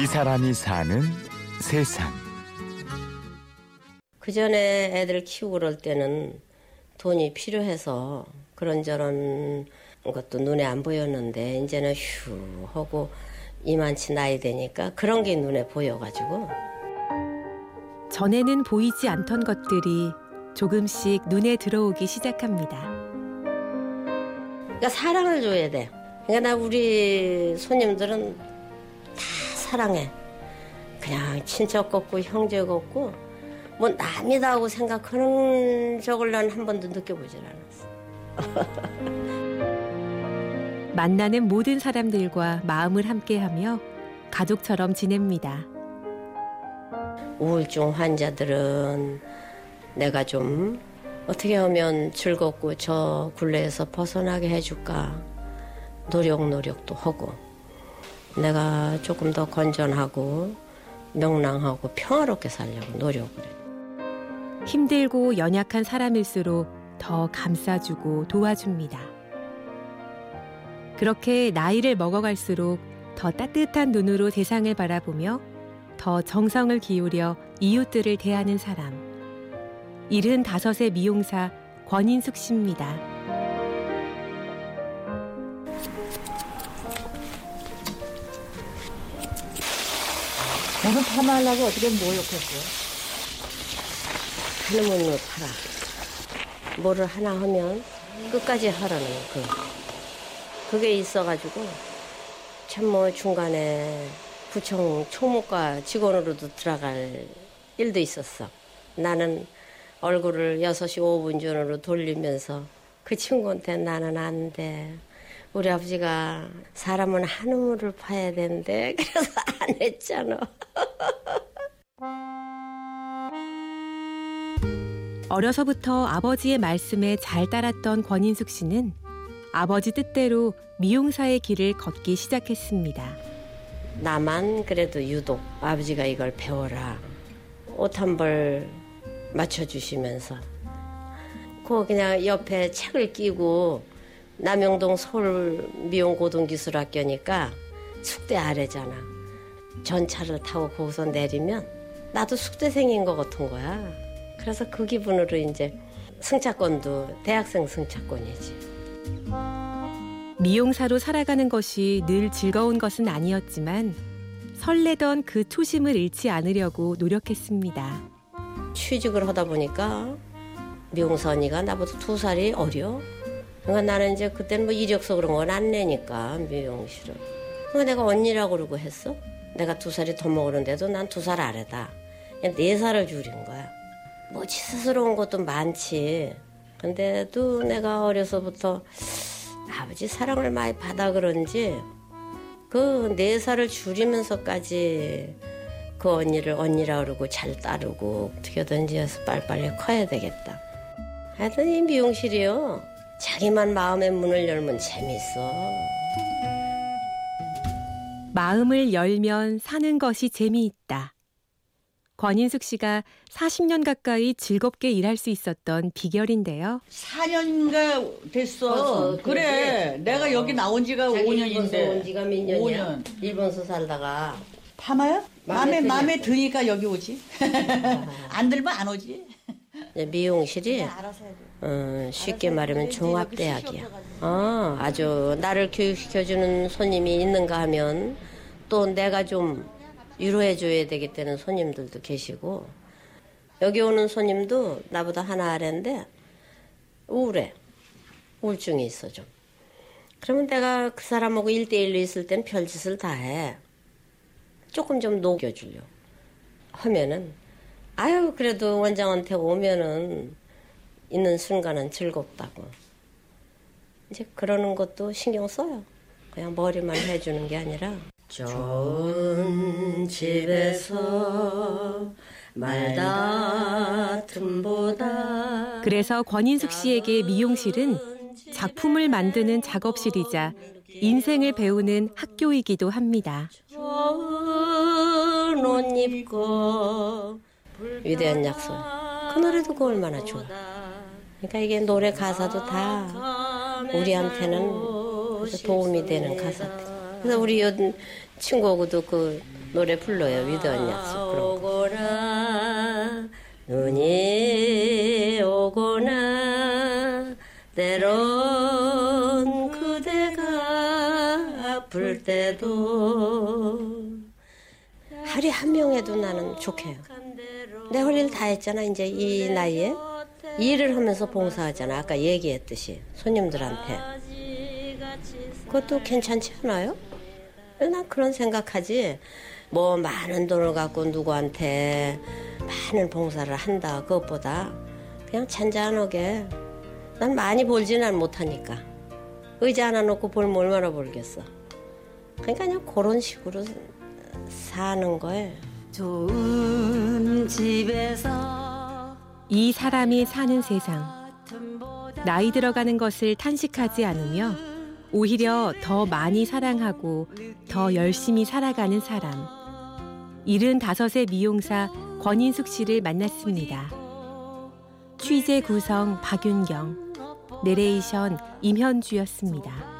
이 사람이 사는 세상. 그 전에 애들 키우고 그럴 때는 돈이 필요해서 그런저런 것도 눈에 안 보였는데 이제는 휴 하고 이만치 나이 되니까 그런 게 눈에 보여가지고 전에는 보이지 않던 것들이 조금씩 눈에 들어오기 시작합니다. 그러니까 사랑을 줘야 돼. 그러니까 나 우리 손님들은 다 사랑해. 그냥 친척 같고 형제 같고 뭐 남이다 하고 생각하는 적을 난한 번도 느껴보질 않았어. 만나는 모든 사람들과 마음을 함께하며 가족처럼 지냅니다. 우울증 환자들은 내가 좀 어떻게 하면 즐겁고 저 굴레에서 벗어나게 해줄까 노력 노력도 하고 내가 조금 더 건전하고 명랑하고 평화롭게 살려고 노력을 해. 힘들고 연약한 사람일수록 더 감싸주고 도와줍니다. 그렇게 나이를 먹어갈수록 더 따뜻한 눈으로 세상을 바라보며 더 정성을 기울여 이웃들을 대하는 사람. 75의 미용사 권인숙 씨입니다. 너는 파마하려고 어떻게 모욕했어? 하나만 뭐 팔아. 뭐를 하나 하면 끝까지 하라는 그 그게 있어가지고 참 뭐 중간에 구청 총무과 직원으로도 들어갈 일도 있었어. 나는 얼굴을 6시 5분 전으로 돌리면서 그 친구한테 나는 안 돼. 우리 아버지가 사람은 한 우물을 파야 되는데 그래서 안 했잖아. 어려서부터 아버지의 말씀에 잘 따랐던 권인숙 씨는 아버지 뜻대로 미용사의 길을 걷기 시작했습니다. 나만 그래도 유독 아버지가 이걸 배워라. 옷 한 벌 맞춰주시면서. 그 그냥 옆에 책을 끼고 남영동 서울 미용고등기술학교니까 숙대 아래잖아. 전차를 타고 거기서 내리면 나도 숙대생인 것 같은 거야. 그래서 그 기분으로 이제 승차권도 대학생 승차권이지. 미용사로 살아가는 것이 늘 즐거운 것은 아니었지만 설레던 그 초심을 잃지 않으려고 노력했습니다. 취직을 하다 보니까 미용사 언니가 나보다 두 살이 어려. 그러니까 나는 이제 그때는 뭐 이력서 그런 건 안 내니까 미용실을. 그러니까 내가 언니라고 그러고 했어. 내가 두 살이 더 먹었는데도 난 두 살 아래다. 그냥 네 살을 줄인 거야. 뭐 치스스러운 것도 많지. 근데도 내가 어려서부터 아버지 사랑을 많이 받아 그런지 그 네 살을 줄이면서까지 그 언니를 언니라 그러고 잘 따르고 어떻게든지 해서 빨리빨리 커야 되겠다. 하여튼 이 미용실이요. 자기만 마음의 문을 열면 재밌어. 마음을 열면 사는 것이 재미있다. 권인숙 씨가 40년 가까이 즐겁게 일할 수 있었던 비결인데요. 4년인가 됐어. 그래. 그러지? 내가 여기 나온 지가 자기 5년인데. 일본서 온 지가 몇 년이야? 5년. 일본서 살다가 파마야? 마음에 마음에? 드니까 여기 오지. 안 들면 안 오지. 미용실이 알아서 해야지. 어, 쉽게 말하면. 종합대학이야. 어, 아주 나를 교육시켜주는 손님이 있는가 하면 또 내가 좀 위로해줘야 되겠다는 손님들도 계시고 여기 오는 손님도 나보다 하나 아래인데 우울해. 우울증이 있어 좀. 그러면 내가 그 사람하고 일대일로 있을 땐 별짓을 다 해. 조금 좀 녹여주려. 하면은 아유 그래도 원장한테 오면은 있는 순간은 즐겁다고. 이제 그러는 것도 신경 써요. 그냥 머리만 해주는 게 아니라. 좋은 집에서 말다툼보다 그래서 권인숙 씨에게 미용실은 작품을 만드는 작업실이자 인생을 배우는 학교이기도 합니다. 좋은 옷 입고 위대한 약속. 그 노래도 그 얼마나 좋아. 그러니까 이게 노래 가사도 다 우리한테는 도움이 되는 가사들. 그래서 우리 요 친구하고도 그 노래 불러요. 위대한 약속. 거. 오거나 눈이 오거나 때론 그대가 아플 때도 하루에 한 명에도 나는 좋게요. 내 할 일 다 했잖아. 이제 이 나이에 일을 하면서 봉사하잖아. 아까 얘기했듯이 손님들한테 그것도 괜찮지 않아요? 난 그런 생각하지. 뭐 많은 돈을 갖고 누구한테 많은 봉사를 한다. 그것보다 그냥 잔잔하게 난 많이 벌지는 못하니까 의자 하나 놓고 벌면 얼마나 벌겠어. 그러니까 그냥 그런 식으로 사는 거예요. 좋은 집에서 이 사람이 사는 세상. 나이 들어가는 것을 탄식하지 않으며 오히려 더 많이 사랑하고 더 열심히 살아가는 사람. 75세 미용사 권인숙 씨를 만났습니다. 취재 구성 박윤경, 내레이션 임현주였습니다.